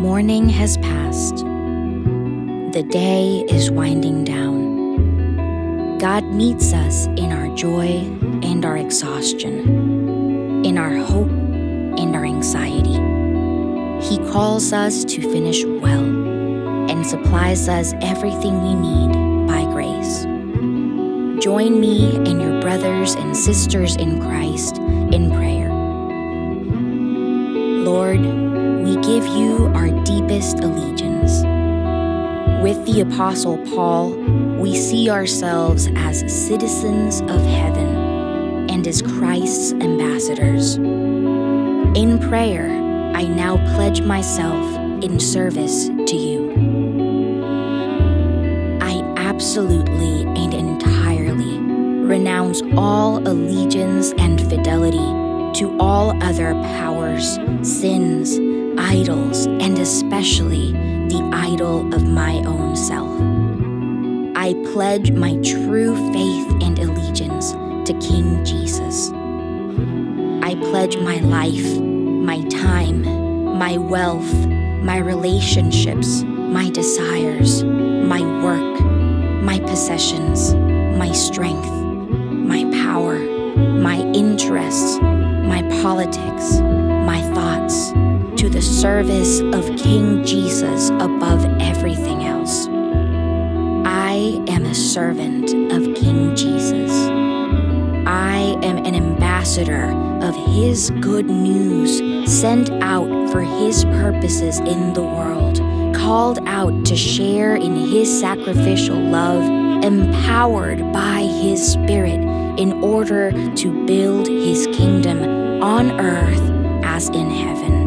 Morning has passed. The day is winding down. God meets us in our joy and our exhaustion, in our hope and our anxiety. He calls us to finish well and supplies us everything we need by grace. Join me and your brothers and sisters in Christ in prayer. Lord, give you our deepest allegiance. With the Apostle Paul, we see ourselves as citizens of heaven and as Christ's ambassadors. In prayer, I now pledge myself in service to you. I absolutely and entirely renounce all allegiance and fidelity to all other powers, sins, idols, and especially the idol of my own self. I pledge my true faith and allegiance to King Jesus. I pledge my life, my time, my wealth, my relationships, my desires, my work, my possessions, my strength, my power, my interests, my politics, my thoughts the service of King Jesus above everything else. I am a servant of King Jesus. I am an ambassador of His good news, sent out for His purposes in the world, called out to share in His sacrificial love, empowered by His Spirit in order to build His kingdom on earth as in heaven.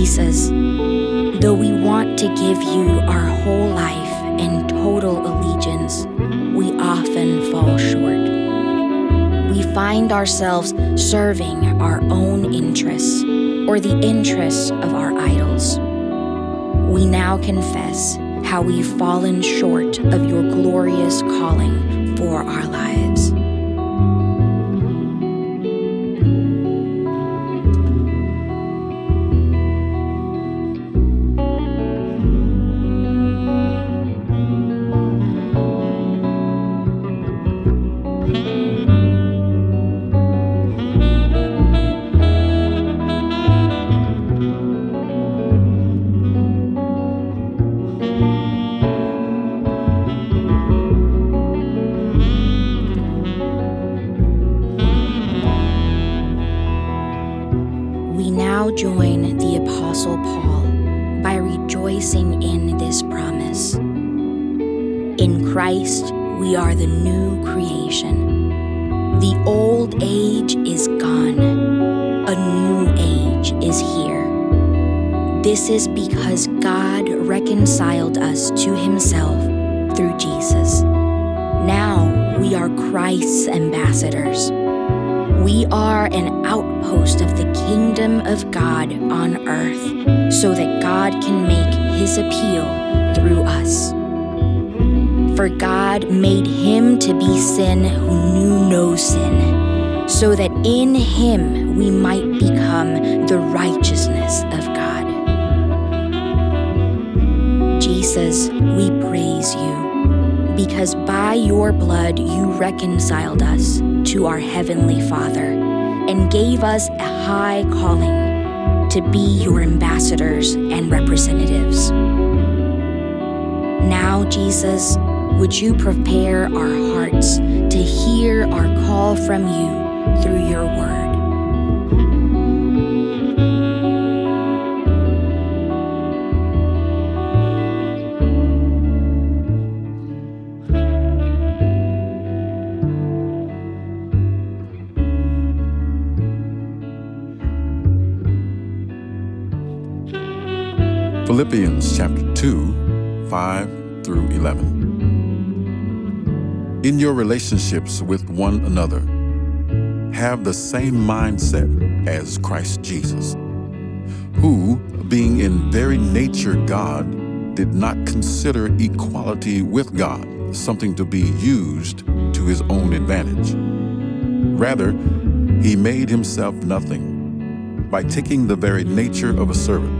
Jesus, though we want to give you our whole life and total allegiance, we often fall short. We find ourselves serving our own interests or the interests of our idols. We now confess how we've fallen short of your glorious calling for our lives. We now join the Apostle Paul by rejoicing in this promise. In Christ, we are the new creation. The old age is gone, a new age is here. This is because God reconciled us to himself through Jesus. Now we are Christ's ambassadors. We are an outpost of the kingdom of God on earth so that God can make his appeal through us. For God made him to be sin who knew no sin, so that in him we might become the righteousness of God. Jesus, we praise you because by your blood you reconciled us to our Heavenly Father and gave us a high calling to be your ambassadors and representatives. Now, Jesus, would you prepare our hearts to hear our call from you through your word? Philippians chapter 2, 5 through 11. In your relationships with one another, have the same mindset as Christ Jesus, who, being in very nature God, did not consider equality with God something to be used to his own advantage. Rather, he made himself nothing by taking the very nature of a servant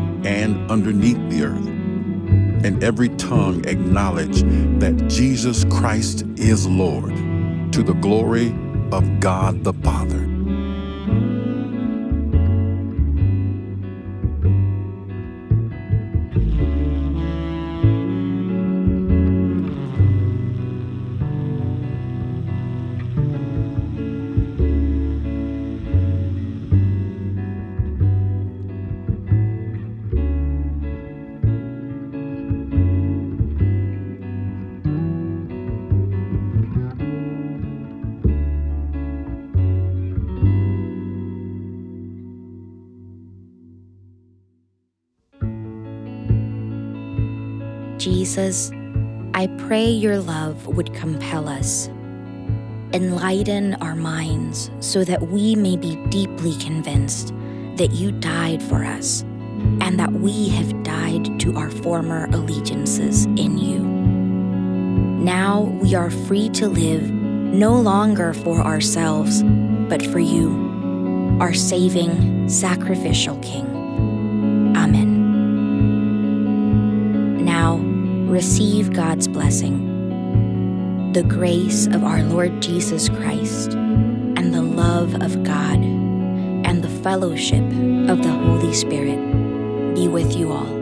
and underneath the earth, and every tongue acknowledge that Jesus Christ is Lord, to the glory of God the Father. Jesus, I pray your love would compel us. Enlighten our minds so that we may be deeply convinced that you died for us and that we have died to our former allegiances in you. Now we are free to live no longer for ourselves, but for you, our saving, sacrificial King. Receive God's blessing, the grace of our Lord Jesus Christ, and the love of God, and the fellowship of the Holy Spirit be with you all.